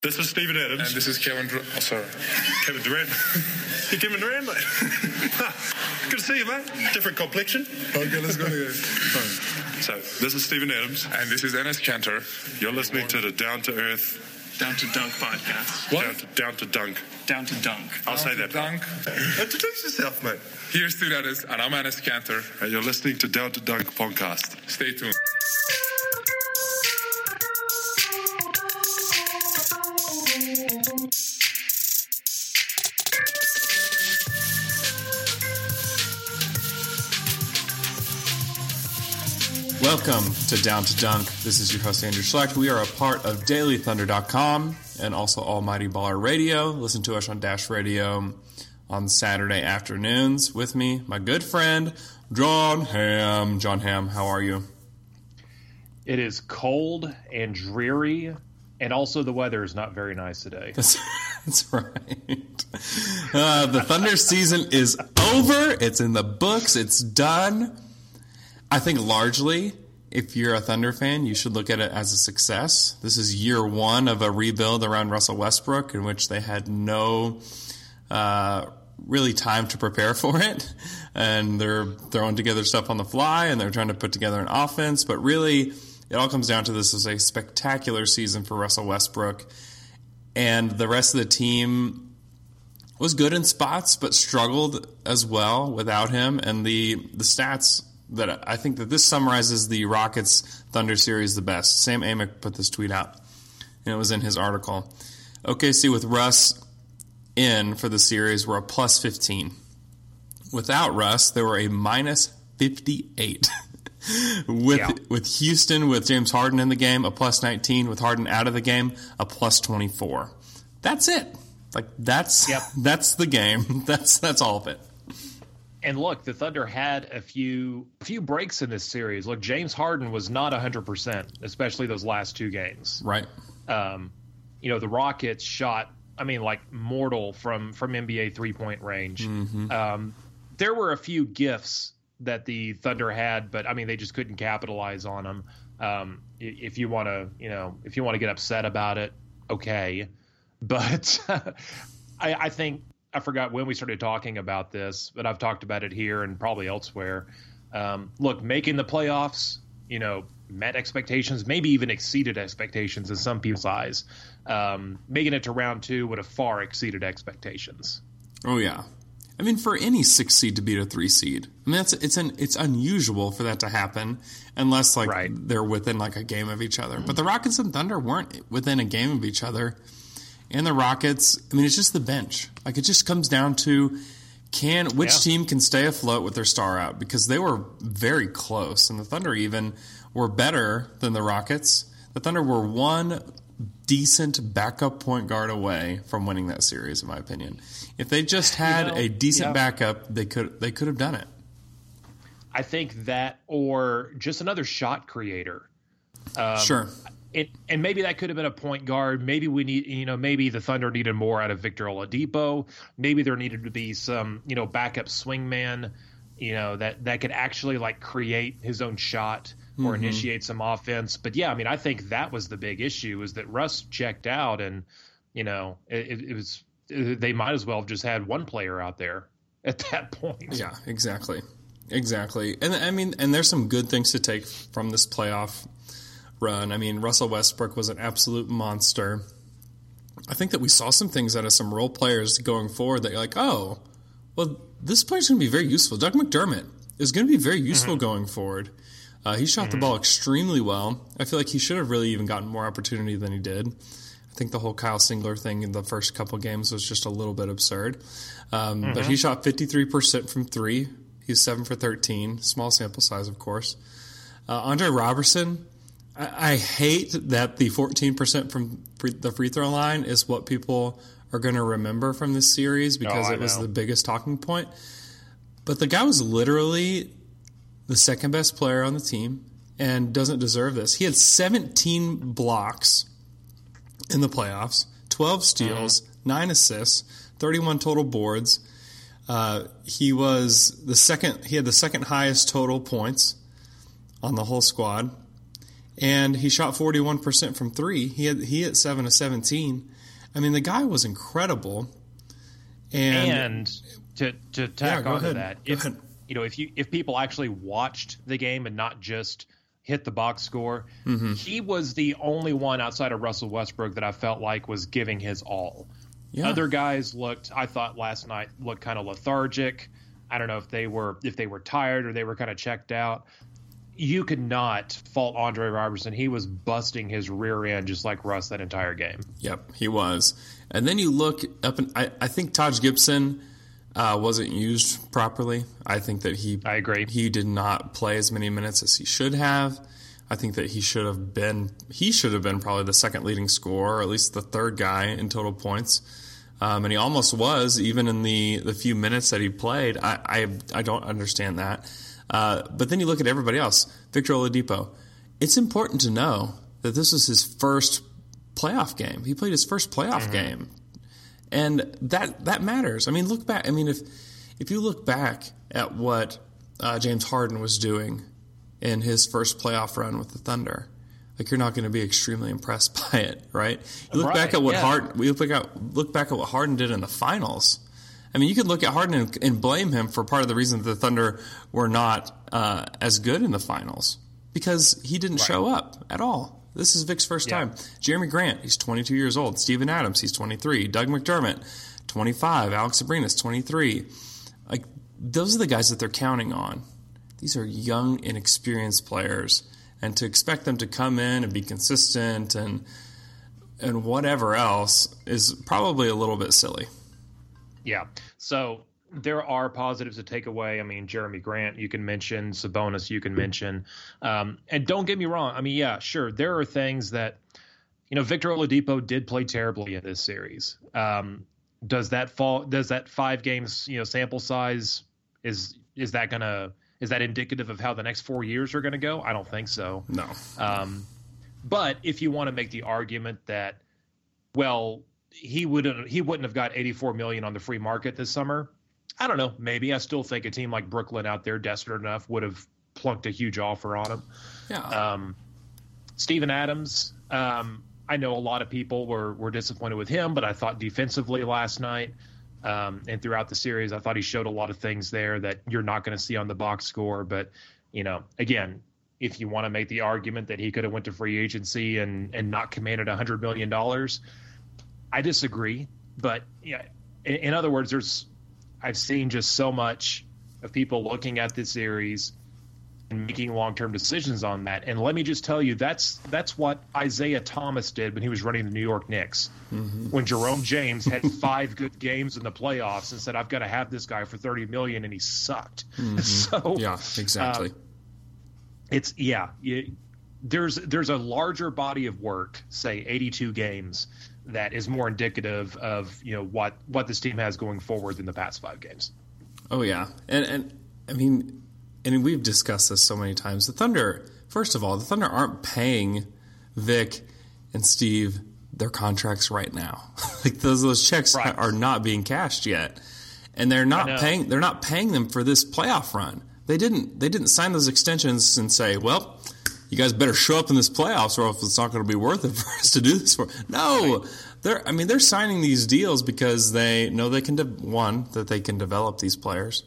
This is Steven Adams. And this is Kevin. Dur- oh, sorry. Kevin Durant. You're Kevin Durant, mate. Good to see you, mate. Different complexion. Okay, let's go again. So, this is Steven Adams. And this is Enes Kanter. You're listening to the Down to Earth, Down to Dunk podcast. What? down to, down to Dunk. Down to Dunk. I'll say that. Dunk. Introduce yourself, mate. Here's to Dennis, and I'm Enes Kanter. And you're listening to Down to Dunk podcast. Stay tuned. Welcome to Down to Dunk. This is your host, Andrew Schlecht. We are a part of DailyThunder.com and also Almighty Baller Radio. Listen to us on Dash Radio on Saturday afternoons. With me, my good friend, Jon Hamm. Jon Hamm, how are you? It is cold and dreary, and also the weather is not very nice today. That's, that's right. Uh, the Thunder season is over. It's in the books. It's done. I think largely, if you're a Thunder fan, you should look at it as a success. This is year one of a rebuild around Russell Westbrook, in which they had no uh, really time to prepare for it, and they're throwing together stuff on the fly, and they're trying to put together an offense. But really, it all comes down to this is a spectacular season for Russell Westbrook, and the rest of the team was good in spots, but struggled as well without him. And the the stats that I think that this summarizes the Rockets Thunder series the best. Sam Amick put this tweet out, and it was in his article. OKC with Russ in for the series were a plus 15. Without Russ, they were a minus 58. with Yeah. with Houston with James Harden in the game, a plus 19. With Harden out of the game, a plus 24. That's it. Like that's Yep. that's the game. That's that's all of it. And look, the Thunder had a few few breaks in this series. Look, James Harden was not 100%, especially those last two games. Right. Um, you know, the Rockets shot, I mean, like mortal from from NBA three point range. Um, there were a few gifts that the Thunder had, but I mean, they just couldn't capitalize on them. Um, if you want to, you know, if you want to get upset about it, okay. But I, I think I forgot when we started talking about this, but I've talked about it here and probably elsewhere. Um, look, making the playoffs, you know, met expectations, maybe even exceeded expectations in some people's eyes. Um, making it to round two would have far exceeded expectations. Oh yeah. I mean, for any six seed to beat a three seed, I mean that's it's an it's unusual for that to happen unless like Right. they're within like a game of each other. But the Rockets and Thunder weren't within a game of each other. And the Rockets, I mean, it's just the bench. Like it just comes down to can which Yeah. team can stay afloat with their star out because they were very close, and the Thunder even were better than the Rockets. The Thunder were one decent backup point guard away from winning that series, in my opinion. If they just had know, a decent yeah. backup, they could they could have done it. I think that, or just another shot creator. Um, sure. It, and maybe that could have been a point guard. Maybe we need, you know, maybe the Thunder needed more out of Victor Oladipo. Maybe there needed to be some, you know, backup swingman, you know, that that could actually like create his own shot or mm-hmm. initiate some offense. But yeah, I mean, I think that was the big issue is that Russ checked out, and you know, it, it- it was they might as well have just had one player out there at that point. Yeah, exactly. Exactly. And I mean, and there's some good things to take from this playoff run. I mean, Russell Westbrook was an absolute monster. I think that we saw some things out of some role players going forward that you're like, oh, well, this player's going to be very useful. Doug McDermott is going to be very useful going forward. Uh, he shot the ball extremely well. I feel like he should have really even gotten more opportunity than he did. I think the whole Kyle Singler thing in the first couple games was just a little bit absurd. Um, But he shot 53% from three. He's 7 for 13. Small sample size, of course. Uh, Andre Robertson, I, I hate that the 14% from free, the free throw line is what people are going to remember from this series because Oh, it was know. the biggest talking point. But the guy was literally the second best player on the team and doesn't deserve this. He had 17 blocks in the playoffs, 12 steals, Uh-huh. 9 assists, 31 total boards. Uh, he was the second. He had the second highest total points on the whole squad, and he shot 41% from three. He had he hit seven of 17. I mean, the guy was incredible. And, And to to tack go onto that, if ahead. you know, if you if people actually watched the game and not just hit the box score, Mm-hmm. he was the only one outside of Russell Westbrook that I felt like was giving his all. yeah, Other guys looked, I thought last night looked kind of lethargic. I don't know if they were if they were tired or they were kind of checked out. You could not fault Andre Robertson. He was busting his rear end just like Russ that entire game. Yep, he was. And then you look up, and I, I think Taj Gibson uh, wasn't used properly. I think that he I agree. he did not play as many minutes as he should have. I think that he should have been he should have been probably the second leading scorer, or at least the third guy in total points. Um, and he almost was, even in the, the few minutes that he played. I I, I don't understand that. Uh, but then you look at everybody else. Victor Oladipo. It's important to know that this was his first playoff game. He played his first playoff game, and that that matters. I mean, look back. I mean, if if you look back at what uh, James Harden was doing in his first playoff run with the Thunder, like you're not going to be extremely impressed by it, right? You look back at what yeah. Harden. We look back at look back at what Harden did in the finals. I mean, you could look at Harden and, and blame him for part of the reason that the Thunder were not uh, as good in the finals because he didn't show up at all. This is Vic's first Yeah. time. Jerami Grant, he's 22 years old. Steven Adams, he's 23. Doug McDermott, 25. Alex Abrines, 23. Like those are the guys that they're counting on. These are young, inexperienced players, and to expect them to come in and be consistent and and whatever else is probably a little bit silly. Yeah. So there are positives to take away. I mean, Jerami Grant, you can mention Sabonis, you can mention, um, and don't get me wrong. I mean, yeah, sure, there are things that you know Victor Oladipo did play terribly in this series. Um, does that fall? Does that five games you know sample size is is that gonna is that indicative of how the next four years are going to go? I don't think so. No. Um, but if you want to make the argument that, well, he wouldn't he wouldn't have got 84 million on the free market this summer, I don't know. Maybe I still think a team like Brooklyn out there, desperate enough, would have plunked a huge offer on him. Yeah. Um, Steven Adams, um, I know a lot of people were were disappointed with him, but I thought defensively last night um, and throughout the series, I thought he showed a lot of things there that you're not going to see on the box score. But you know, again, if you want to make the argument that he could have went to free agency and and not commanded a hundred million dollars, I disagree. But yeah, in, in other words, there's I've seen just so much of people looking at this series and making long-term decisions on that. And let me just tell you, that's that's what Isiah Thomas did when he was running the New York Knicks. Mm-hmm. When Jerome James had five good games in the playoffs and said, "I've got to have this guy for thirty million, and he sucked. Mm-hmm. So yeah, exactly. Uh, it's yeah. You, there's there's a larger body of work, say 82 games, that is more indicative of you know what what this team has going forward than the past five games. Oh yeah, and and I mean, and we've discussed this so many times. The Thunder, first of all, the Thunder aren't paying Vic and Steve their contracts right now. like those those checks Right. are not being cashed yet, and they're not paying. They're not paying them for this playoff run. They didn't. They didn't sign those extensions and say, well. You guys better show up in this playoffs, or else it's not going to be worth it for us to do this for. No, they're. I mean, they're signing these deals because they know they can. De- one, that they can develop these players,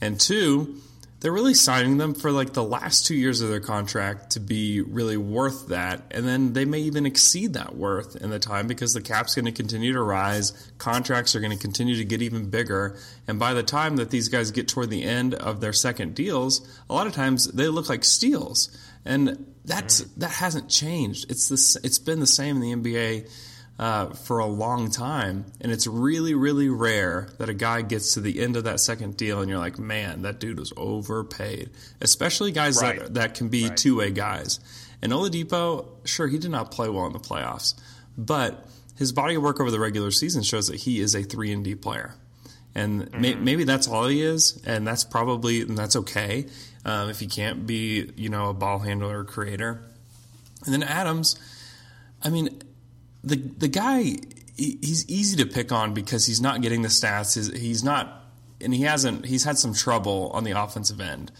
and two, they're really signing them for like the last two years of their contract to be really worth that, and then they may even exceed that worth in the time because the cap's going to continue to rise, contracts are going to continue to get even bigger, and by the time that these guys get toward the end of their second deals, a lot of times they look like steals, and that's that hasn't changed. It's this. It's been the same in the NBA uh, for a long time, and it's really, really rare that a guy gets to the end of that second deal and you're like, man, that dude was overpaid. Especially guys Right. that that can be Right. two way guys. And Oladipo, sure, he did not play well in the playoffs, but his body of work over the regular season shows that he is a three and D player. And may, maybe that's all he is, and that's probably and that's okay um, if he can't be, you know, a ball handler or creator. And then Adams, I mean, the the guy he's easy to pick on because he's not getting the stats. He's, he's not, and he hasn't. He's had some trouble on the offensive end.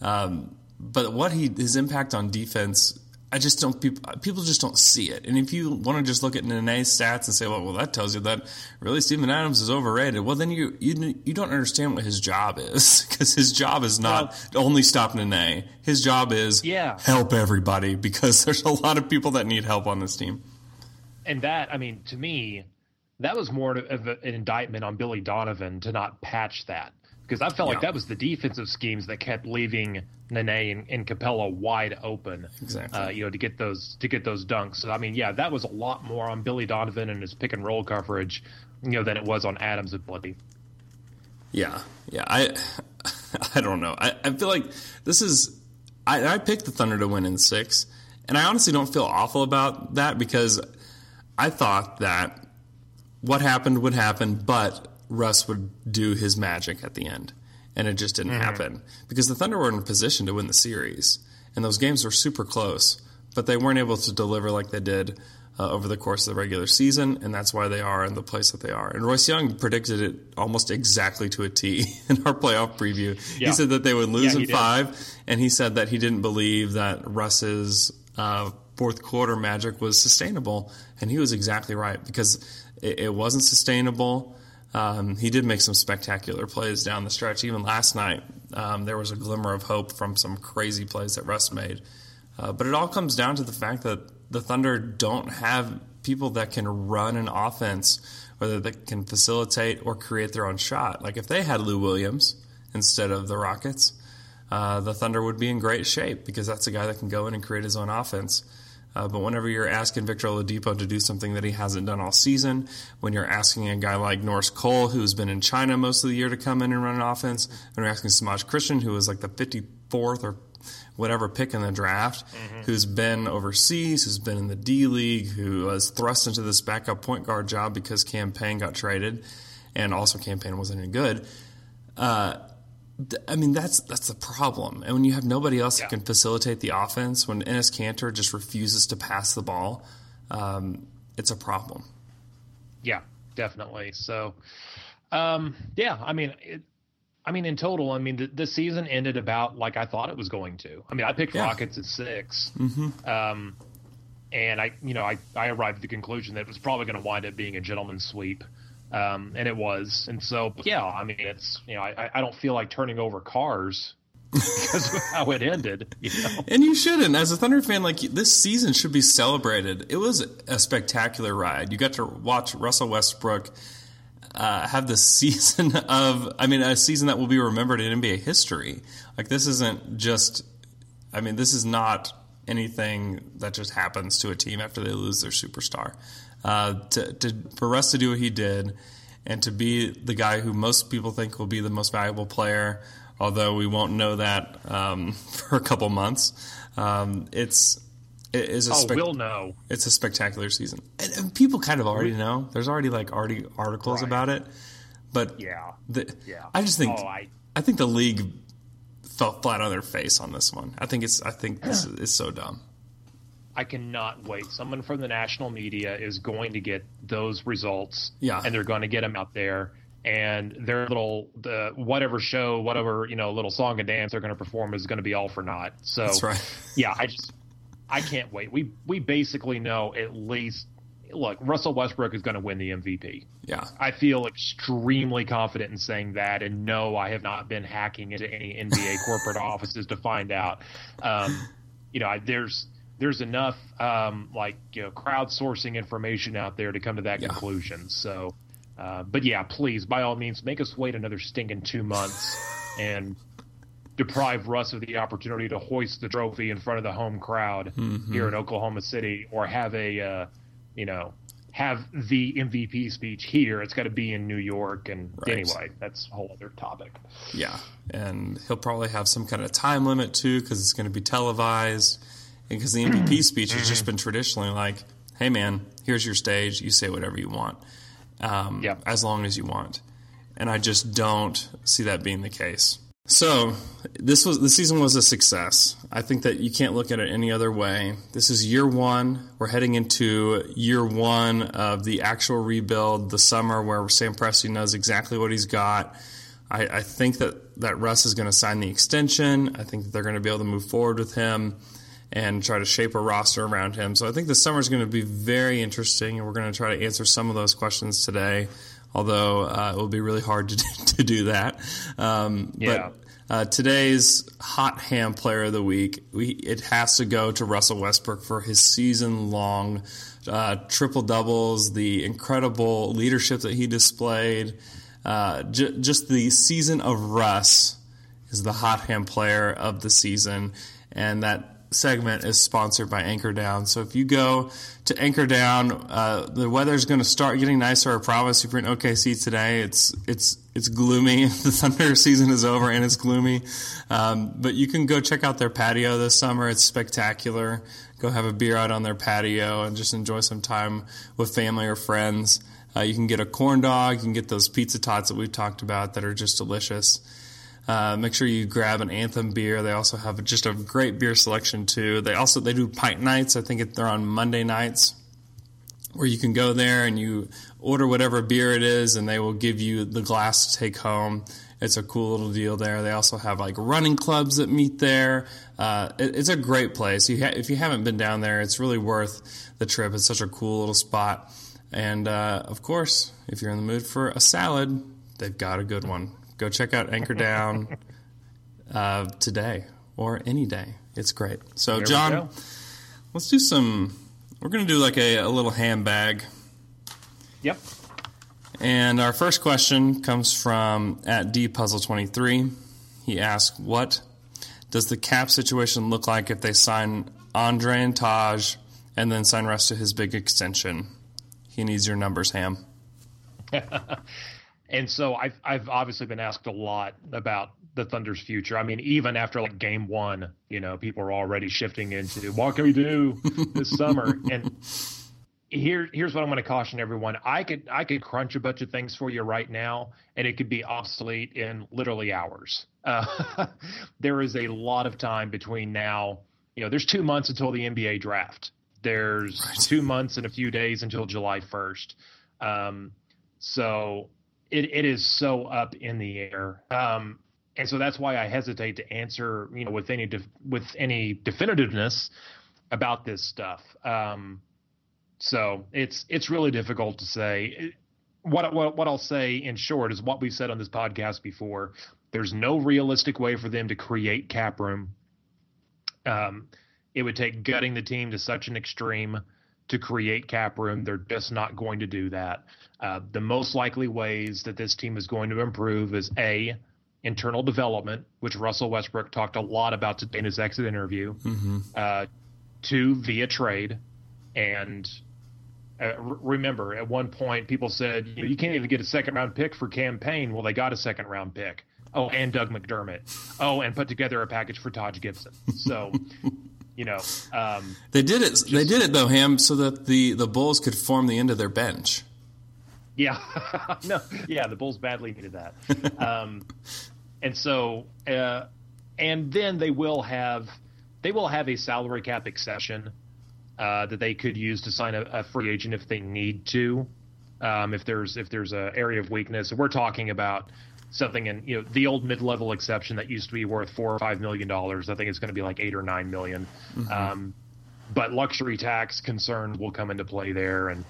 Um, but what he his impact on defense, I just don't people people just don't see it. And if you want to just look at Nene's stats and say, well, well, that tells you that really Steven Adams is overrated. Well, then you you you don't understand what his job is because his job is not only stop Nene. His job is Yeah. help everybody because there's a lot of people that need help on this team. and that I mean, to me, that was more of an indictment on Billy Donovan to not patch that because I felt like that was the defensive schemes that kept leaving Nene and, and Capela wide open. Exactly. Uh, you know, to get those to get those dunks. So I mean, yeah, that was a lot more on Billy Donovan and his pick and roll coverage, you know, than it was on Adams' ability. Yeah, yeah. I I don't know. I, I feel like this is. I, I picked the Thunder to win in six, and I honestly don't feel awful about that because I thought that what happened would happen, but Russ would do his magic at the end, and it just didn't happen because the Thunder were in a position to win the series, and those games were super close, but they weren't able to deliver like they did uh, over the course of the regular season, and that's why they are in the place that they are. And Royce Young predicted it almost exactly to a T in our playoff preview. Yeah. He said that they would lose Yeah, in did. five, and he said that he didn't believe that Russ's uh, fourth quarter magic was sustainable, and he was exactly right because it, it wasn't sustainable. Um, he did make some spectacular plays down the stretch. Even last night, um, there was a glimmer of hope from some crazy plays that Russ made. Uh, but it all comes down to the fact that the Thunder don't have people that can run an offense, whether they can facilitate or create their own shot. Like if they had Lou Williams instead of the Rockets, uh, the Thunder would be in great shape because that's a guy that can go in and create his own offense. Uh, but whenever you're asking Victor Oladipo to do something that he hasn't done all season, when you're asking a guy like Norris Cole, who's been in China most of the year, to come in and run an offense, and you're asking Semaj Christon, who was like the 54th or whatever pick in the draft, who's been overseas, who's been in the D League, who was thrust into this backup point guard job because Cam Payne got traded, and also Cam Payne wasn't any good. Uh, I mean, that's that's the problem. And when you have nobody else Yeah. who can facilitate the offense, when Enes Kanter just refuses to pass the ball, um, it's a problem. Yeah, definitely. So, um, yeah, I mean, it, I mean, in total, I mean, the, the season ended about like I thought it was going to. I mean, I picked Yeah. Rockets at 6 um, and I, you know, I, I arrived at the conclusion that it was probably going to wind up being a gentleman's sweep, um, and it was. And so, yeah, I mean, it's you know, I, I don't feel like turning over cars because of how it ended. You know, And you shouldn't. As a Thunder fan, like this season should be celebrated. It was a spectacular ride. You got to watch Russell Westbrook uh, have the season of, I mean, a season that will be remembered in NBA history. Like this isn't just, I mean, this is not anything that just happens to a team after they lose their superstar. Uh, to, to for Russ to do what he did, and to be the guy who most people think will be the most valuable player, although we won't know that um, for a couple months. Um, it's it is a oh, spec- we'll know. it's a spectacular season, and, and people kind of already know. There's already like already articles Right. about it, but Yeah. the, Yeah. I just think Oh, I- I think the league fell flat on their face on this one. I think it's I think this is, is so dumb. I cannot wait. Someone from the national media is going to get those results, Yeah. and they're going to get them out there. And their little the whatever show, whatever you know, little song and dance they're going to perform is going to be all for naught. So That's right. yeah, I just I can't wait. We we basically know at least look Russell Westbrook is going to win the MVP. Yeah, I feel extremely confident in saying that, and no, I have not been hacking into any NBA corporate offices to find out. Um, you know, I, there's there's enough um, like you know crowdsourcing information out there to come to that Yeah. conclusion. So, uh, but yeah, please, by all means, make us wait another stinking two months and deprive Russ of the opportunity to hoist the trophy in front of the home crowd Mm-hmm. here in Oklahoma City, or have a uh, you know have the MVP speech here. It's got to be in New York, and Right. anyway, that's a whole other topic. yeah, and he'll probably have some kind of time limit too because it's going to be televised, because the MVP speech has just been traditionally like, "Hey man, here's your stage. You say whatever you want, um, Yep. as long as you want." And I just don't see that being the case. So this was the season was a success. I think that you can't look at it any other way. This is year one. We're heading into year one of the actual rebuild, the summer where Sam Presti knows exactly what he's got. I, I think that, that Russ is going to sign the extension. I think that they're going to be able to move forward with him. And try to shape a roster around him. So I think the summer is going to be very interesting, and we're going to try to answer some of those questions today. Although uh, it will be really hard to, to do that. Um, Yeah. But uh, today's hot ham player of the week, we, it has to go to Russell Westbrook for his season long uh, triple doubles, the incredible leadership that he displayed. Uh, j- just the season of Russ is the hot ham player of the season, and that segment is sponsored by Anchor Down. So if you go to Anchor Down, uh, the weather's going to start getting nicer. I promise. If you're in OKC today, it's it's it's gloomy. The Thunder season is over and it's gloomy. Um, but you can go check out their patio this summer. It's spectacular. Go have a beer out on their patio and just enjoy some time with family or friends. Uh, you can get a corn dog. You can get those pizza tots that we've talked about that are just delicious. Uh, make sure you grab an Anthem beer. They also have just a great beer selection too. They also they do pint nights. I think they're on Monday nights, where you can go there and you order whatever beer it is, and they will give you the glass to take home. It's a cool little deal there. They also have like running clubs that meet there. Uh, it, it's a great place. You ha- if you haven't been down there, it's really worth the trip. It's such a cool little spot. And uh, of course, if you're in the mood for a salad, they've got a good one. Go check out Anchor Down uh, today or any day. It's great. So, There John, let's do some. We're going to do like a, a little handbag. Yep. And our first question comes from at dpuzzle23. He asks, "What does the cap situation look like if they sign Andre and Taj, and then sign Russ to his big extension? He needs your numbers, Hamm." And so I've I've obviously been asked a lot about the Thunder's future. I mean, even after like game one, you know, people are already shifting into what can we do this summer? And here here's what I'm going to caution everyone. I could I could crunch a bunch of things for you right now, and it could be obsolete in literally hours. Uh, there is a lot of time between now. You know, there's two months until the NBA draft. There's two months and a few days until July 1st. Um, so it, it is so up in the air. Um, and so that's why I hesitate to answer, you know, with any def- with any definitiveness about this stuff. Um, so it's it's really difficult to say. What, what what I'll say in short is what we've said on this podcast before. There's no realistic way for them to create cap room. Um, it would take gutting the team to such an extreme to create cap room. They're just not going to do that. Uh, the most likely ways that this team is going to improve is a internal development, which Russell Westbrook talked a lot about today in his exit interview. Uh, two via trade, and uh, r- remember, at one point people said you, know, you can't even get a second round pick for Cam Payne. Well, they got a second round pick. Oh, and Doug McDermott. Oh, and put together a package for Taj Gibson. So, you know, um, They did it. they did it though, Hamm, so that the the Bulls could form the end of their bench. Yeah, no, yeah, the Bulls badly needed that, um, and so, uh, and then they will have, they will have a salary cap exception uh, that they could use to sign a, a free agent if they need to, um, if there's if there's a area of weakness. We're talking about something in you know the old mid level exception that used to be worth four or five million dollars. I think it's going to be like eight or nine million. Um, but luxury tax concerns will come into play there, and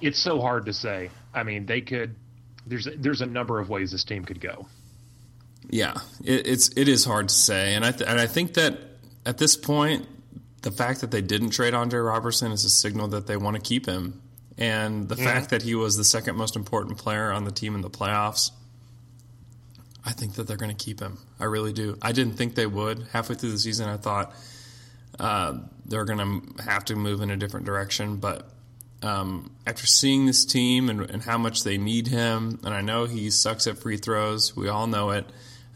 it's so hard to say. I mean, they could. There's there's a number of ways this team could go. Yeah, it, it's it is hard to say, and I th- and I think that at this point, the fact that they didn't trade Andre Robertson is a signal that they want to keep him, and the fact that he was the second most important player on the team in the playoffs. I think that they're going to keep him. I really do. I didn't think they would. Halfway through the season, I thought uh, they're going to have to move in a different direction. But um, after seeing this team and, and how much they need him, and I know he sucks at free throws, we all know it,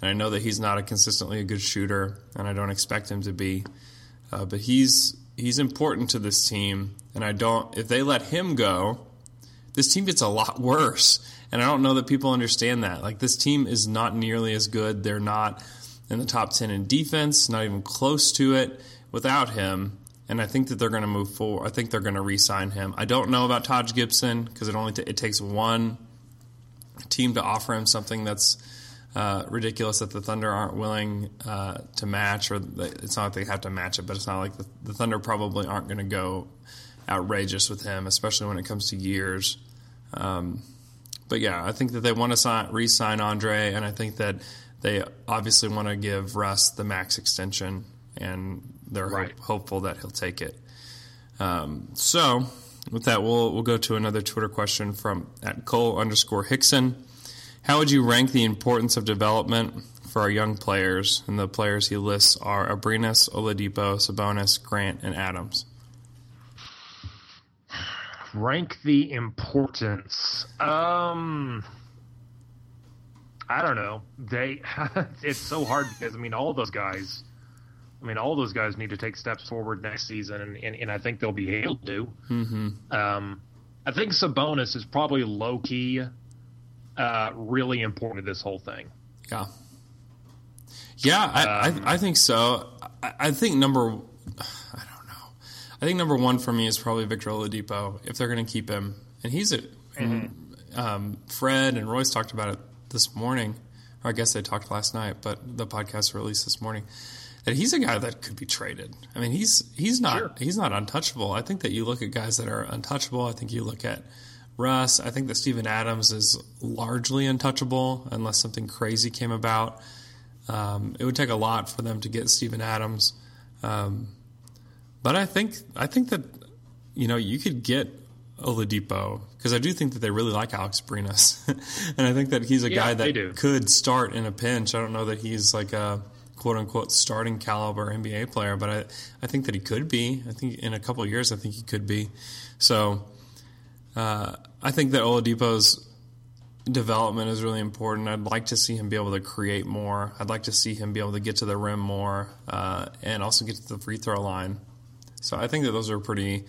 and I know that he's not a consistently a good shooter, and I don't expect him to be. Uh, but he's he's important to this team, and I don't. If they let him go, this team gets a lot worse. And I don't know that people understand that. Like this team is not nearly as good. They're not in the top 10 in defense, not even close to it without him. And I think that they're going to move forward. I think they're going to re-sign him. I don't know about Taj Gibson because it only t- it takes one team to offer him something that's uh, ridiculous that the Thunder aren't willing uh, to match, or it's not like they have to match it, but it's not like the, the Thunder probably aren't going to go outrageous with him, especially when it comes to years. Um, but yeah, I think that they want to sign, re-sign Andre, and I think that they obviously want to give Russ the max extension, and they're Right. hope, hopeful that he'll take it. Um, so, with that, we'll we'll go to another Twitter question from at Cole underscore Hickson. How would you rank the importance of development for our young players? And the players he lists are Abrines, Oladipo, Sabonis, Grant, and Adams. Rank the importance. Um, I don't know. They it's so hard because I mean all those guys. I mean all those guys need to take steps forward next season, and, and, and I think they'll be able to. Mm-hmm. Um, I think Sabonis is probably low key, uh, really important to this whole thing. Yeah. Yeah, I, I, I think so. I, I think number, I don't know. I think number one for me is probably Victor Oladipo if they're going to keep him. And he's a, and, um, Fred and Royce talked about it this morning, or I guess they talked last night, but the podcast released this morning. That he's a guy that could be traded. I mean, he's he's not Sure. he's not untouchable. I think that you look at guys that are untouchable. I think you look at Russ. I think that Steven Adams is largely untouchable unless something crazy came about. Um, it would take a lot for them to get Steven Adams, um, but I think I think that you know you could get Oladipo because I do think that they really like Alex Abrines, and I think that he's a Yeah, guy that could start in a pinch. I don't know that he's like a quote unquote starting caliber NBA player, but I I think that he could be. I think in a couple of years, I think he could be. So uh, I think that Oladipo's development is really important. I'd like to see him be able to create more. I'd like to see him be able to get to the rim more uh, and also get to the free throw line. So I think that those are pretty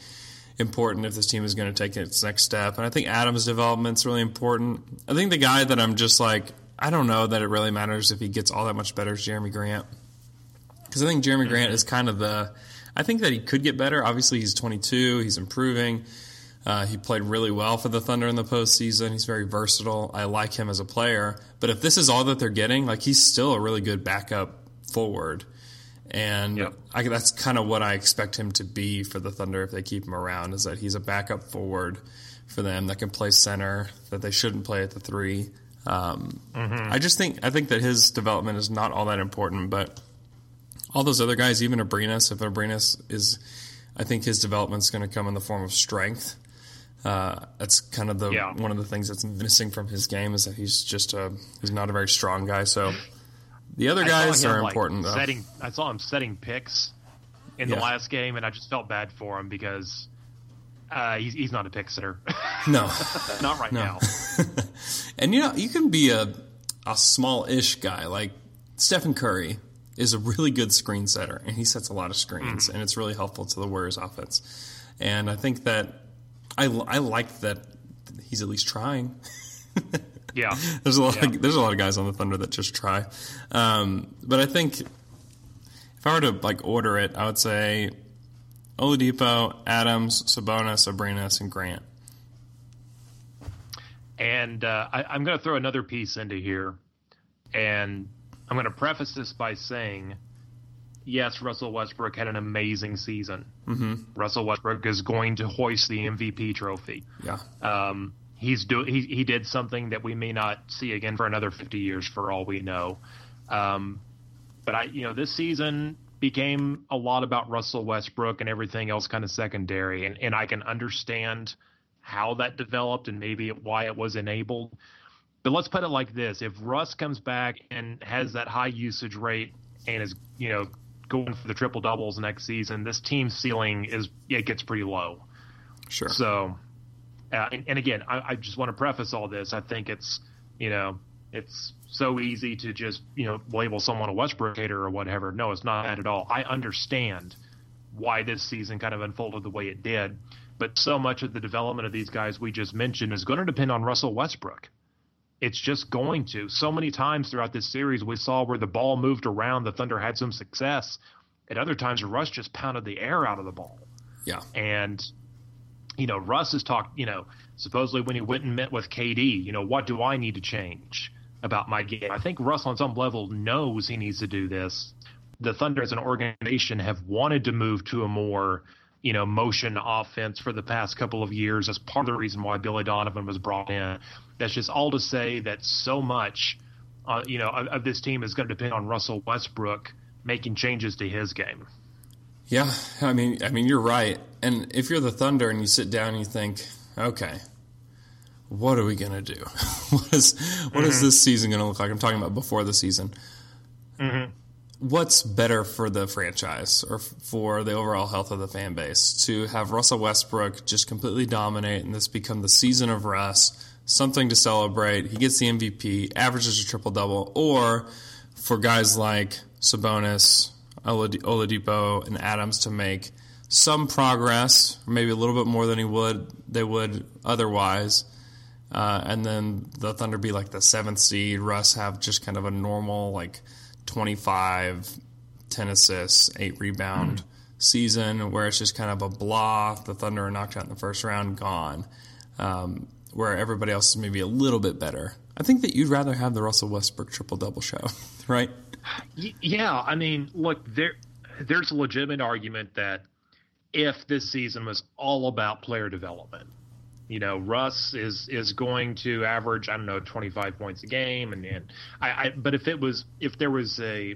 important if this team is going to take its next step. And I think Adams' development is really important. I think the guy that I'm just like, I don't know that it really matters if he gets all that much better is Jerami Grant. Because I think Jerami Grant is kind of the. I think that he could get better. Obviously, he's 22. He's improving. Uh, he played really well for the Thunder in the postseason. He's very versatile. I like him as a player. But if this is all that they're getting, like he's still a really good backup forward. And Yep. I, that's kind of what I expect him to be for the Thunder if they keep him around. Is that he's a backup forward for them that can play center. That they shouldn't play at the three. Um, I just think I think that his development is not all that important, but all those other guys, even Abrines, if Abrines is, I think his development's going to come in the form of strength. Uh, that's kind of the Yeah. one of the things that's missing from his game is that he's just a he's not a very strong guy. So the other guys him, are like, important though. Setting, I saw him setting picks in the last game, and I just felt bad for him because uh, he's, he's not a pick sitter, No, not right now. and you know you can be a a small-ish guy like Stephen Curry is a really good screen setter, and he sets a lot of screens, and it's really helpful to the Warriors' offense. And I think that I I like that he's at least trying. Yeah, There's a lot. Yeah. Of, there's a lot of guys on the Thunder that just try, um, but I think if I were to like order it, I would say Oladipo, Adams, Sabonis, Abrines, and Grant. and uh, I, I'm going to throw another piece into here, and I'm going to preface this by saying, yes, Russell Westbrook had an amazing season. Mm-hmm. Russell Westbrook is going to hoist the MVP trophy. Yeah, Um, he's do he he did something that we may not see again for another 50 years for all we know. Um, but I you know this season became a lot about Russell Westbrook and everything else kind of secondary and and I can understand how that developed and maybe why it was enabled. But let's put it like this: if Russ comes back and has that high usage rate and is you know going for the triple doubles next season, this team's ceiling is it gets pretty low. sure. So, uh, and, and again, I, I just want to preface all this. I think it's, you know, it's so easy to just, you know, label someone a Westbrook hater or whatever. No, it's not that at all. I understand why this season kind of unfolded the way it did, but so much of the development of these guys we just mentioned is going to depend on Russell Westbrook. It's just going to. So many times throughout this series, we saw where the ball moved around, the Thunder had some success. At other times, Russ just pounded the air out of the ball. yeah, And you know, Russ has talked, you know, supposedly when he went and met with KD, you know, what do I need to change? about my game. I think Russ on some level knows he needs to do this. The Thunder as an organization have wanted to move to a more you know, motion offense for the past couple of years. That's part of the reason why Billy Donovan was brought in. That's just all to say that so much, uh, you know, of, of, this team is going to depend on Russell Westbrook making changes to his game. Yeah, I mean, I mean, you're right. And if you're the Thunder and you sit down and you think, okay, what are we gonna do? what is what mm-hmm. is this season gonna look like? I'm talking about before the season. Mm-hmm what's better for the franchise or for the overall health of the fan base to have Russell Westbrook just completely dominate and this become the season of Russ, something to celebrate. He gets the MVP, averages a triple double, or for guys like Sabonis, Oladipo, and Adams to make some progress, maybe a little bit more than he would they would otherwise. Uh, and then the Thunder be like the seventh seed. Russ have just kind of a normal like 25, 10 assists, 8 rebound mm. season where it's just kind of a blah. The Thunder are knocked out in the first round, gone. Um, where everybody else is maybe a little bit better. I think that you'd rather have the Russell Westbrook triple double show, right? Yeah, I mean, look, there there's a legitimate argument that if this season was all about player development, you know, Russ is is going to average I don't know 25 points a game, and, and I, I but if it was if there was a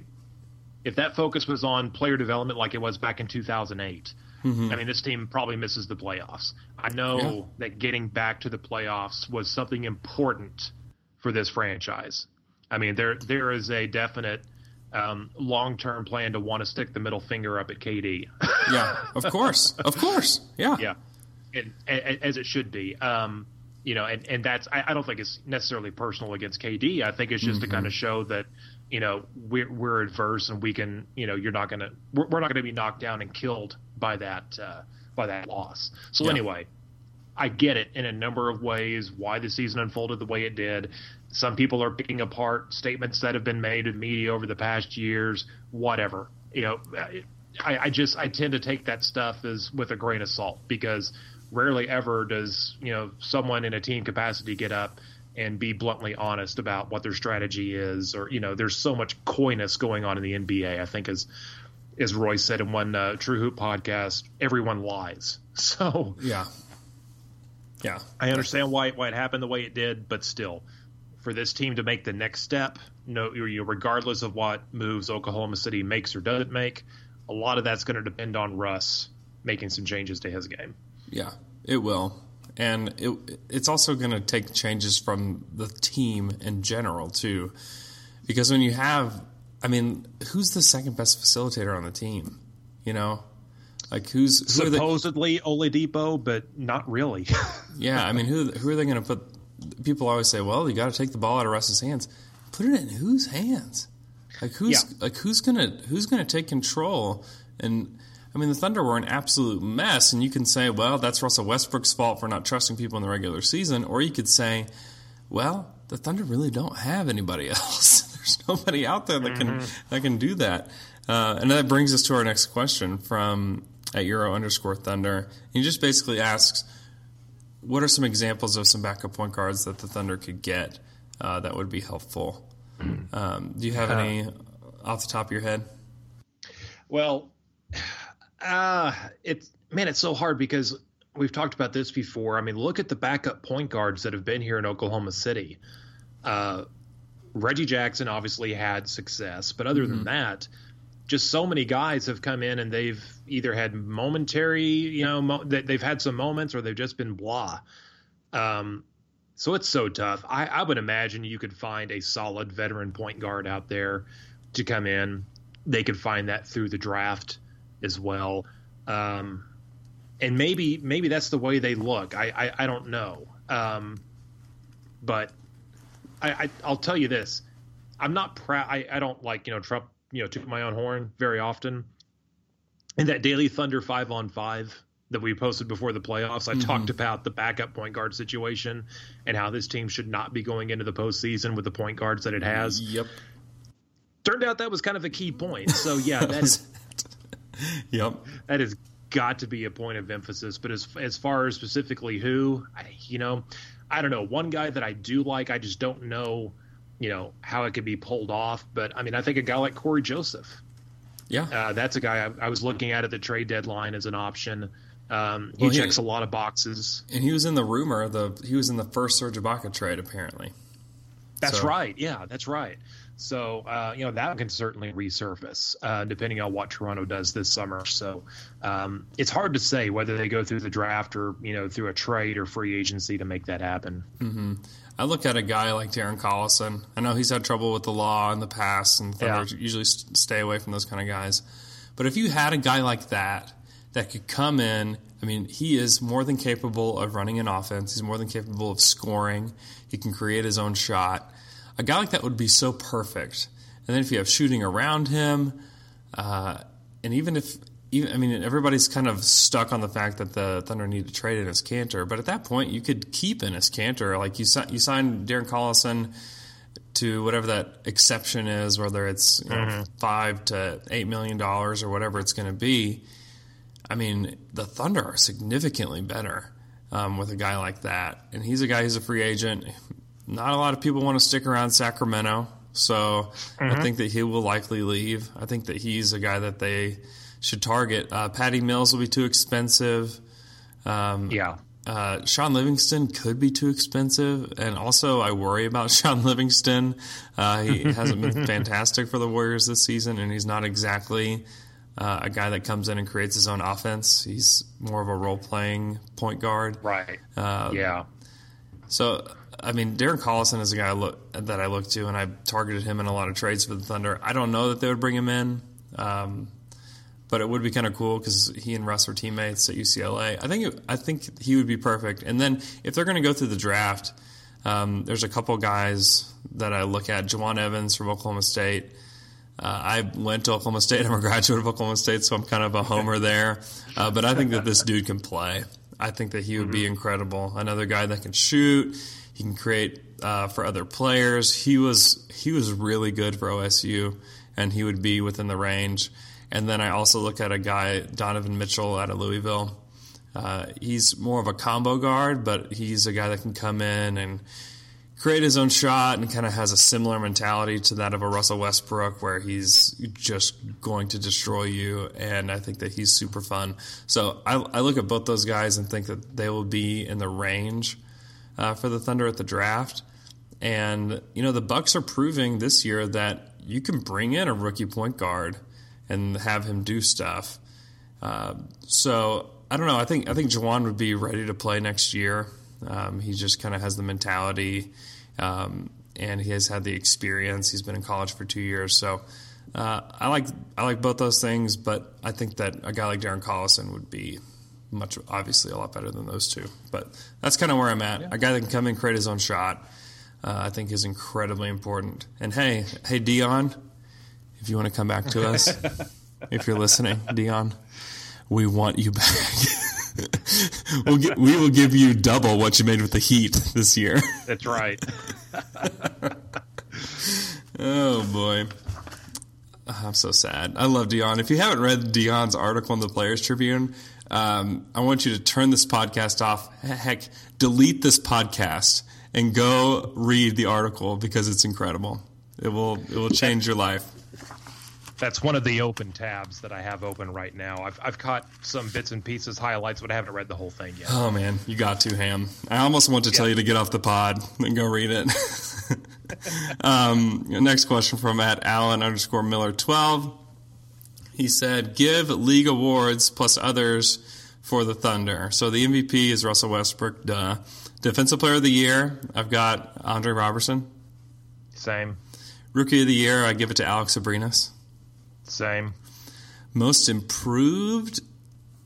if that focus was on player development like it was back in 2008, mm-hmm. I mean, this team probably misses the playoffs. I know yeah. that getting back to the playoffs was something important for this franchise. I mean, there there is a definite um, long term plan to want to stick the middle finger up at KD. yeah, of course, of course, yeah, yeah and, and, as it should be. Um, you know, and, and that's I, I, don't think it's necessarily personal against KD. I think it's just mm-hmm. to kind of show that you know we're we're adverse and we can you know you're not gonna we're, we're not gonna be knocked down and killed by that uh, by that loss. So yeah. anyway, I get it in a number of ways why the season unfolded the way it did. Some people are picking apart statements that have been made in media over the past years. Whatever, you know. I, I just I tend to take that stuff as with a grain of salt because rarely ever does you know someone in a team capacity get up and be bluntly honest about what their strategy is or you know there's so much coyness going on in the NBA I think as as Roy said in one uh, True Hoop podcast everyone lies so yeah yeah I understand why why it happened the way it did but still for this team to make the next step no regardless of what moves Oklahoma City makes or doesn't make a lot of that's going to depend on Russ making some changes to his game yeah, it will. And it, it's also going to take changes from the team in general, too. Because when you have, I mean, who's the second best facilitator on the team? You know? Like who's who supposedly they, Oladipo, but not really. yeah, I mean, who who are they going to put? People always say, "Well, you got to take the ball out of Russ's hands." Put it in whose hands? Like who's yeah. like who's gonna who's gonna take control? And I mean, the Thunder were an absolute mess, and you can say, well, that's Russell Westbrook's fault for not trusting people in the regular season, or you could say, well, the Thunder really don't have anybody else. There's nobody out there that can mm-hmm. that can do that. Uh, and that brings us to our next question from at Euro underscore Thunder. He just basically asks, what are some examples of some backup point guards that the Thunder could get uh, that would be helpful? Um, do you have uh, any off the top of your head? Well, uh, it's man, it's so hard because we've talked about this before. I mean, look at the backup point guards that have been here in Oklahoma City. Uh, Reggie Jackson obviously had success, but other mm-hmm. than that, just so many guys have come in and they've either had momentary, you know, mo- they've had some moments or they've just been blah. Um, so it's so tough. I, I would imagine you could find a solid veteran point guard out there to come in. They could find that through the draft as well. Um, and maybe maybe that's the way they look. I I, I don't know. Um, but I, I will tell you this: I'm not proud. I, I don't like you know Trump you know took my own horn very often. In that Daily Thunder five on five that we posted before the playoffs, I mm-hmm. talked about the backup point guard situation and how this team should not be going into the postseason with the point guards that it has. Yep. Turned out that was kind of a key point. So yeah, that is yep. That has got to be a point of emphasis. But as as far as specifically who, I, you know, I don't know. One guy that I do like, I just don't know. You know how it could be pulled off. But I mean, I think a guy like Cory Joseph, Yeah. uh, that's a guy I, I was looking at at the trade deadline as an option. Um, he Well, he- checks a lot of boxes. and he was in the rumor, the he was in the first Serge Ibaka trade apparently. That's So- right. Yeah, that's right. So uh, you know that can certainly resurface uh, depending on what Toronto does this summer. So um, it's hard to say whether they go through the draft or you know through a trade or free agency to make that happen. I look at a guy like Darren Collison. I know he's had trouble with the law in the past, and Thunder Yeah. usually stay away from those kind of guys. But if you had a guy like that that could come in, I mean, he is more than capable of running an offense. He's more than capable of scoring. He can create his own shot. A guy like that would be so perfect. And then if you have shooting around him, uh, and even if even, I mean, everybody's kind of stuck on the fact that the Thunder need to trade Enes Kanter, but at that point, you could keep Enes Kanter. Like you, you signed Darren Collison to whatever that exception is, whether it's you know, five to eight million dollars or whatever it's going to be. I mean, the Thunder are significantly better um, with a guy like that, and he's a guy who's a free agent. Not a lot of people want to stick around Sacramento, so I think that he will likely leave. I think that he's a guy that they should target. Uh, Patty Mills will be too expensive. Yeah, Uh, Shaun Livingston could be too expensive, and also I worry about Shaun Livingston. Uh, he hasn't been fantastic for the Warriors this season, and he's not exactly uh, a guy that comes in and creates his own offense. He's more of a role playing point guard. right. Uh, yeah, So, I mean, Darren Collison is a guy I look, that I look to, and I targeted him in a lot of trades for the Thunder. I don't know that they would bring him in, um, but it would be kind of cool because he and Russ are teammates at UCLA. I think it, I think he would be perfect. And then if they're going to go through the draft, um, there's a couple guys that I look at. Jawan Evans from Oklahoma State. Uh, I went to Oklahoma State. I'm a graduate of Oklahoma State, so I'm kind of a homer there. Uh, but I think that this dude can play. I think that he would be incredible. Another guy that can shoot. He can create uh, for other players. He was he was really good for OSU, and he would be within the range. And then I also look at a guy Donovan Mitchell out of Louisville. Uh, he's more of a combo guard, but he's a guy that can come in and create his own shot and kind of has a similar mentality to that of a Russell Westbrook, where he's just going to destroy you. And I think that he's super fun. So I, I look at both those guys and think that they will be in the range uh, for the Thunder at the draft. And you know the Bucks are proving this year that you can bring in a rookie point guard and have him do stuff. Uh, so I don't know. I think I think Jawan would be ready to play next year. Um, he just kind of has the mentality, um, and he has had the experience. He's been in college for two years, so uh, I like I like both those things. But I think that a guy like Darren Collison would be much obviously a lot better than those two. But that's kind of where I'm at. A guy that can come in, create his own shot, uh, I think is incredibly important. And hey, hey Dion, if you want to come back to us, if you're listening, Dion, we want you back. we'll get, we will give you double what you made with the Heat this year. that's right. Oh boy. I'm so sad. I love Dion. If you haven't read Dion's article in the Players Tribune, um, I want you to turn this podcast off. Heck, delete this podcast and go read the article because it's incredible. It will it will change your life. That's one of the open tabs that I have open right now. I've, I've caught some bits and pieces, highlights, but I haven't read the whole thing yet. Oh man, you got to Hamm. I almost want to tell you to get off the pod and go read it. um, next question from at Allen underscore Miller twelve. He said, "Give league awards plus others for the Thunder." So the MVP is Russell Westbrook. Duh. Defensive Player of the Year, I've got Andre Roberson. Same, Rookie of the Year, I give it to Alex Abrines. same. Most improved,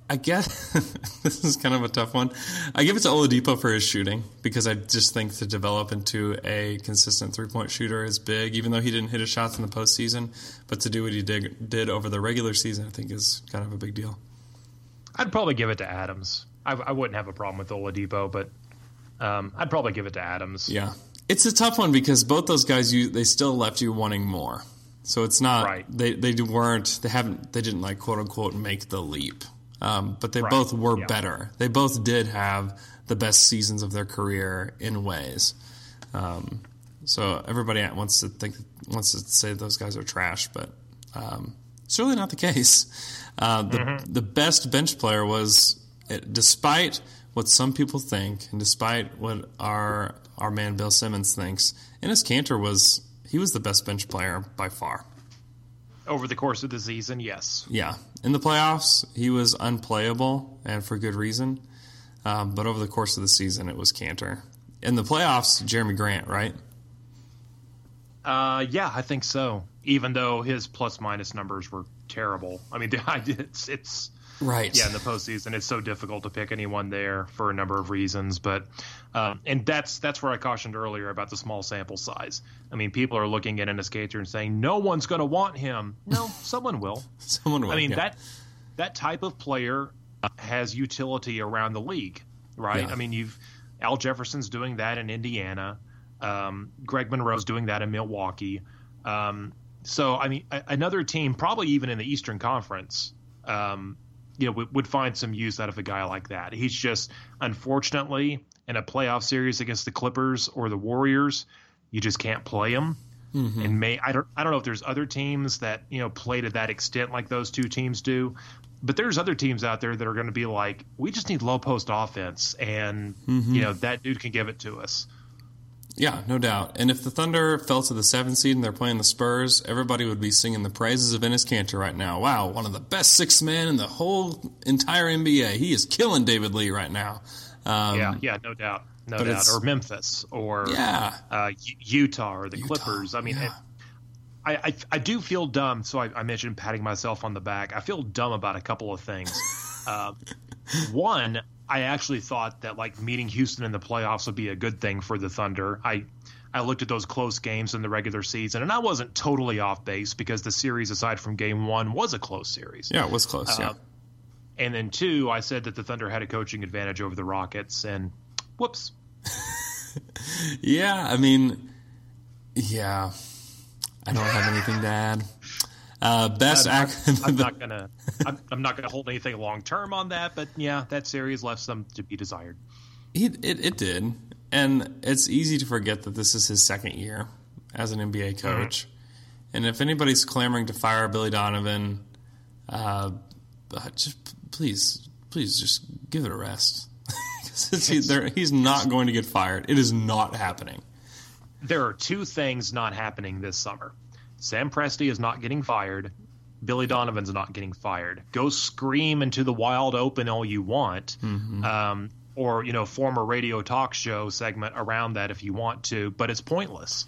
I guess this is kind of a tough one. I give it to Oladipo for his shooting because I just think to develop into a consistent three point shooter is big. Even though he didn't hit his shots in the postseason, but to do what he did did over the regular season, I think is kind of a big deal. I'd probably give it to Adams. I, I wouldn't have a problem with Oladipo, but um, I'd probably give it to Adams. Yeah, it's a tough one because both those guys you they still left you wanting more. So it's not Right. they they weren't they haven't they didn't like quote unquote make the leap. Um, but they Right. both were Yeah. better. They both did have the best seasons of their career in ways. Um, So everybody wants to think wants to say those guys are trash, but um, it's really not the case. Uh, the Mm-hmm. the best bench player was, despite what some people think, and despite what our our man Bill Simmons thinks, Enes Kanter was he was the best bench player by far. Over the course of the season, yes. Yeah, in the playoffs he was unplayable and for good reason. Um, but over the course of the season, it was Kanter. In the playoffs, Jerami Grant, right? Uh, yeah, I think so. Even though his plus minus numbers were terrible. I mean, it's it's Right. yeah in the postseason it's so difficult to pick anyone there for a number of reasons. But um, and that's that's where I cautioned earlier about the small sample size. I mean, people are looking at Enes Kanter and saying no one's going to want him. No, someone will. Someone will. I mean yeah. that that type of player has utility around the league, right? Yeah. I mean, you've Al Jefferson's doing that in Indiana. Um, Greg Monroe's doing that in Milwaukee. Um, so, I mean, a, another team, probably even in the Eastern Conference, um, you know, would, would find some use out of a guy like that. He's just, unfortunately, in a playoff series against the Clippers or the Warriors, you just can't play him. And may I don't I don't know if there's other teams that you know play to that extent like those two teams do, but there's other teams out there that are going to be like, we just need low post offense, and you know that dude can give it to us. Yeah, no doubt. And if the Thunder fell to the seventh seed and they're playing the Spurs, everybody would be singing the praises of Enes Kanter right now. Wow, one of the best six men in the whole entire NBA. He is killing David Lee right now. Um, yeah, yeah, no doubt, no doubt. Or Memphis, or Yeah. uh, Utah, or the Clippers. I mean. yeah. it- I, I, I do feel dumb, so I, I mentioned patting myself on the back. I feel dumb about a couple of things. uh, one, I actually thought that like meeting Houston in the playoffs would be a good thing for the Thunder. I I looked at those close games in the regular season, and I wasn't totally off base because the series, aside from Game One, was a close series. Yeah, it was close. yeah. Uh, And then two, I said that the Thunder had a coaching advantage over the Rockets, and whoops. Yeah, I mean, yeah. I don't have anything to add. Uh, best I'm, act. I'm not gonna. I'm, I'm not gonna hold anything long term on that, but yeah, that series left some to be desired. He, it, it did. And it's easy to forget that this is his second year as an NBA coach. And if anybody's clamoring to fire Billy Donovan, uh, just please, please just give it a rest. he's not going to get fired. It is not happening. There are two things not happening this summer. Sam Presti is not getting fired. Billy Donovan's not getting fired. Go scream into the wild open all you want, um, or you know, form a radio talk show segment around that if you want to, but it's pointless.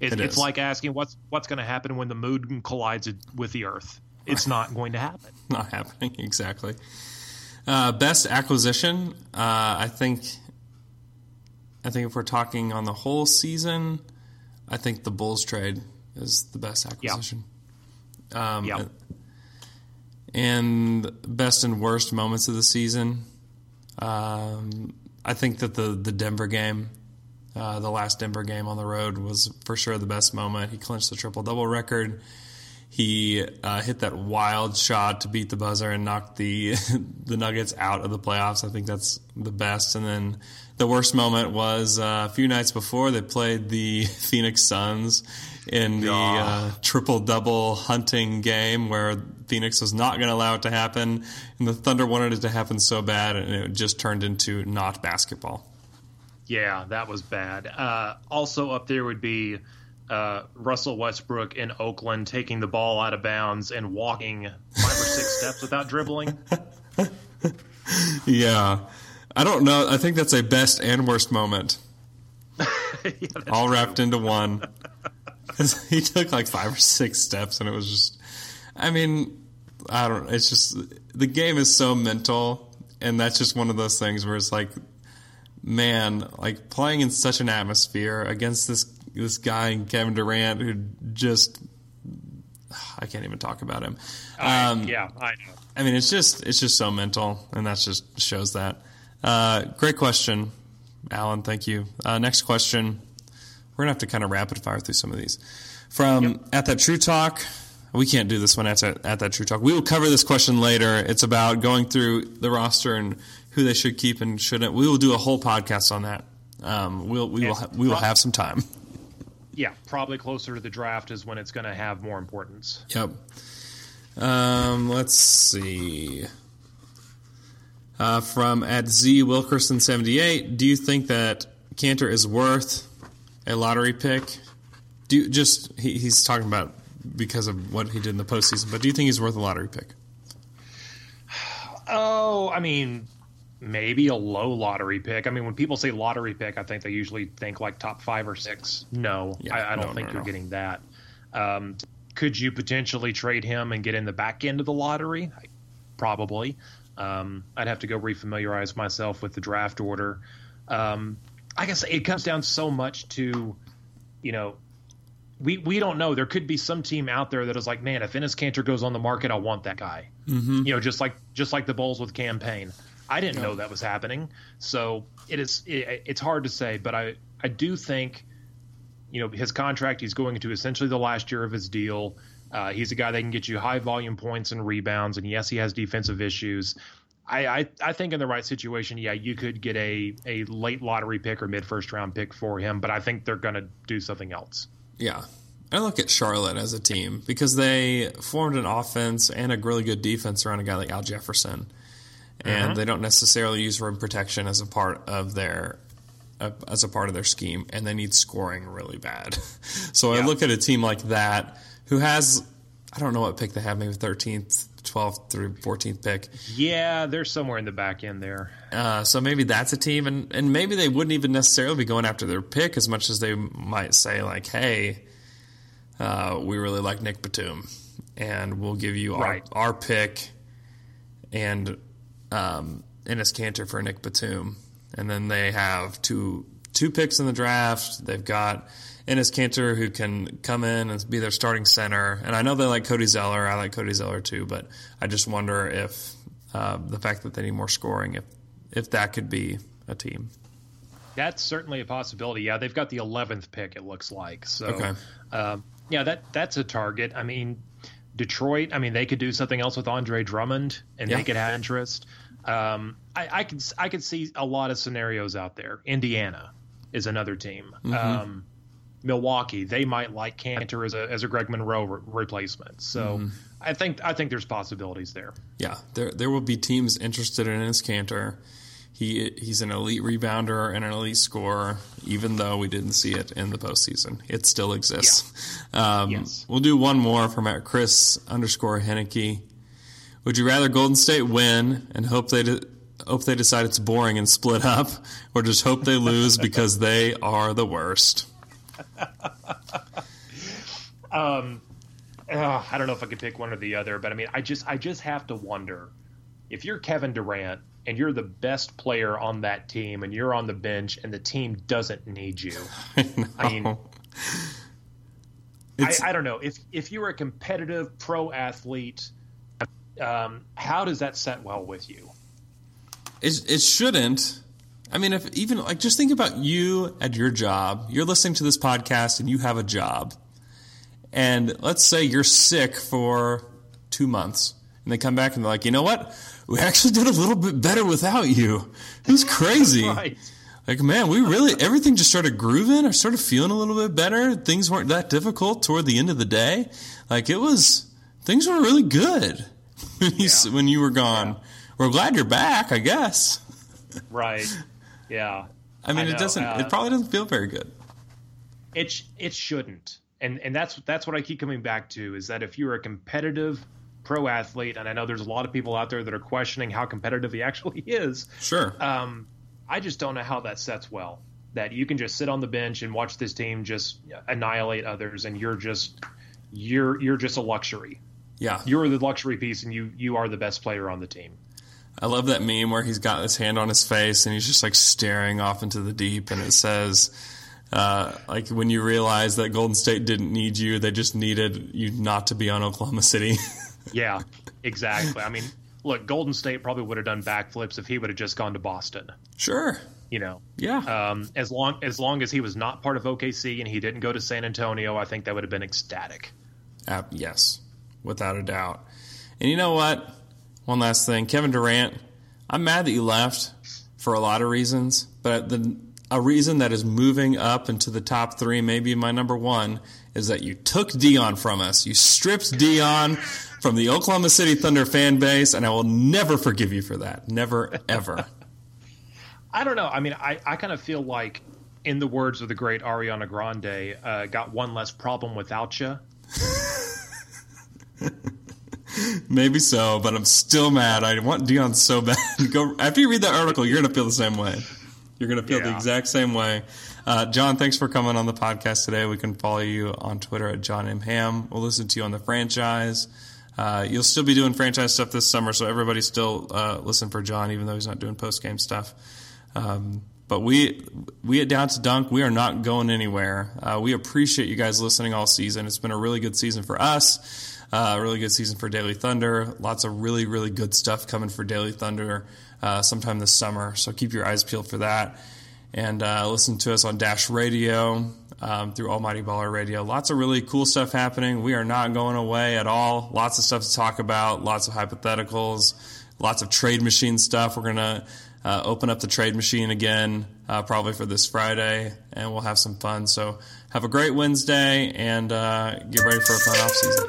It, It it's like asking what's what's going to happen when the moon collides with the Earth. It's not going to happen. Not happening, exactly. Uh, best acquisition, uh, I think. I think if we're talking on the whole season, I think the Bulls trade is the best acquisition. Um, Yeah. And best and worst moments of the season, um, I think that the the Denver game, uh, the last Denver game on the road, was for sure the best moment. He clinched the triple double record. He uh, hit that wild shot to beat the buzzer and knock the the Nuggets out of the playoffs. I think that's the best. And then the worst moment was uh, a few nights before they played the Phoenix Suns in the uh, triple double hunting game where Phoenix was not going to allow it to happen, and the Thunder wanted it to happen so bad, and it just turned into not basketball. Yeah, that was bad. Uh, also up there would be uh, Russell Westbrook in Oakland taking the ball out of bounds and walking five or six steps without dribbling. Yeah. I don't know. I think that's a best and worst moment. Yeah, all true. wrapped into one. he took like five or six steps, and it was just. I mean, I don't. It's just the game is so mental, and that's just one of those things where it's like, man, like playing in such an atmosphere against this this guy Kevin Durant who just. I can't even talk about him. Um, yeah, I know. I mean, it's just it's just so mental, and that just shows that. Uh, great question, Alan. Thank you. Uh, next question. We're gonna have to kind of rapid fire through some of these. From at that True Talk, we can't do this one at that, at that True Talk. We will cover this question later. It's about going through the roster and who they should keep and shouldn't. We will do a whole podcast on that. Um, we'll we will ha- we will have some time. yeah, probably closer to the draft is when it's going to have more importance. Yep. Um, let's see. Uh, from at Z Wilkerson seventy eight, do you think that Kanter is worth a lottery pick? Do you, just he, he's talking about because of what he did in the postseason, but do you think he's worth a lottery pick? Oh, I mean, maybe a low lottery pick. I mean, when people say lottery pick, I think they usually think like top five or six. No, Yeah, I, I don't no, think no, you're no. getting that. Um, could you potentially trade him and get in the back end of the lottery? Probably. Um, I'd have to go refamiliarize myself with the draft order. Um, I guess it comes down so much to, you know, we we don't know. There could be some team out there that is like, man, if Enes Kanter goes on the market, I want that guy. Mm-hmm. You know, just like just like the Bulls with Cam Payne. I didn't know that was happening, so it is. It, it's hard to say, but I I do think, you know, his contract. He's going into essentially the last year of his deal. Uh, he's a guy that can get you high volume points and rebounds, and yes, he has defensive issues. I, I, I think in the right situation, yeah, you could get a, a late lottery pick or mid first round pick for him, but I think they're going to do something else. Yeah. I look at Charlotte as a team because they formed an offense and a really good defense around a guy like Al Jefferson. And they don't necessarily use rim protection as a part of their uh, as a part of their scheme and they need scoring really bad. so I look at a team like that who has I don't know what pick they have, maybe 13th, 12th through 14th pick. Yeah, they're somewhere in the back end there. Uh, so maybe that's a team, and, and maybe they wouldn't even necessarily be going after their pick as much as they might say like, "Hey, uh, we really like Nick Batum, and we'll give you our, Right. our pick and um, Enes Kanter for Nick Batum." And then they have two two picks in the draft. They've got Enes Kanter who can come in and be their starting center. And I know they like Cody Zeller. I like Cody Zeller too, but I just wonder if uh, the fact that they need more scoring, if if that could be a team. That's certainly a possibility. Yeah, they've got the 11th pick. It looks like so. Okay. Um, yeah, that that's a target. I mean, Detroit. I mean, they could do something else with Andre Drummond, and Yeah. they could have interest. Um, I, I could I could see a lot of scenarios out there. Indiana is another team. Mm-hmm. Um, Milwaukee, they might like Kanter as a as a Greg Monroe re- replacement. So Mm-hmm. I think I think there's possibilities there. Yeah, there there will be teams interested in Enes Kanter. He he's an elite rebounder and an elite scorer, even though we didn't see it in the postseason. It still exists. Um, Yes. We'll do one more from at Chris underscore Henneke. Would you rather Golden State win and hope they de- hope they decide it's boring and split up, or just hope they lose because they are the worst? Ugh, I don't know if I could pick one or the other, but I mean, I just I just have to wonder if you're Kevin Durant and you're the best player on that team and you're on the bench and the team doesn't need you. I mean, I, I don't know if if you're a competitive pro athlete, um, how does that set well with you? It, it shouldn't. I mean, if even like just think about you at your job. You're listening to this podcast and you have a job. And let's say you're sick for two months. And they come back and they're like, you know what? We actually did a little bit better without you. It was crazy. Right. Like, man, we really, everything just started grooving. I started feeling a little bit better. Things weren't that difficult toward the end of the day. Like, it was, things were really good when you, Yeah. when you were gone. We're glad you're back, I guess. Right. Yeah. I mean, I it know, doesn't. uh, it probably doesn't feel very good. it it shouldn't and and that's that's what i keep coming back to is that if you're a competitive pro athlete and i know there's a lot of people out there that are questioning how competitive he actually is Sure. um, i just don't know how that sets well that you can just sit on the bench and watch this team just annihilate others and you're just you're you're just a luxury yeah. you're the luxury piece and you you are the best player on the team I love that meme where he's got his hand on his face and he's just like staring off into the deep, and it says, uh, like when you realize that Golden State didn't need you, they just needed you not to be on Oklahoma City. yeah exactly i mean look golden state probably would have done backflips if he would have just gone to boston sure. you know Yeah. Um, as long as long as he was not part of OKC and he didn't go to San Antonio, I think that would have been ecstatic. Uh, yes, without a doubt. And you know what? One last thing, Kevin Durant. I'm mad that you left for a lot of reasons, but the a reason that is moving up into the top three, maybe my number one, is that you took Dion from us. You stripped Dion from the Oklahoma City Thunder fan base, and I will never forgive you for that. Never, ever. I don't know. I mean, I, I kind of feel like, in the words of the great Ariana Grande, uh, got one less problem without you. Maybe so, but I'm still mad. I want Dion so bad. Go after you read that article, you're gonna feel the same way. You're gonna feel the exact same way. Uh, Jon, thanks for coming on the podcast today. We can follow you on Twitter at Jon M Hamm. We'll listen to you on the franchise. Uh, you'll still be doing franchise stuff this summer, so everybody still uh, listen for Jon, even though he's not doing post game stuff. Um, but we we at Down to Dunk, we are not going anywhere. Uh, we appreciate you guys listening all season. It's been a really good season for us. Uh, really good season for Daily Thunder. Lots of really, really good stuff coming for Daily Thunder uh, sometime this summer. So keep your eyes peeled for that. And uh, listen to us on Dash Radio um, through Almighty Baller Radio. Lots of really cool stuff happening. We are not going away at all. Lots of stuff to talk about. Lots of hypotheticals. Lots of trade machine stuff. We're gonna uh, open up the trade machine again, uh, probably for this Friday, and we'll have some fun. So have a great Wednesday and uh, get ready for a fun off season.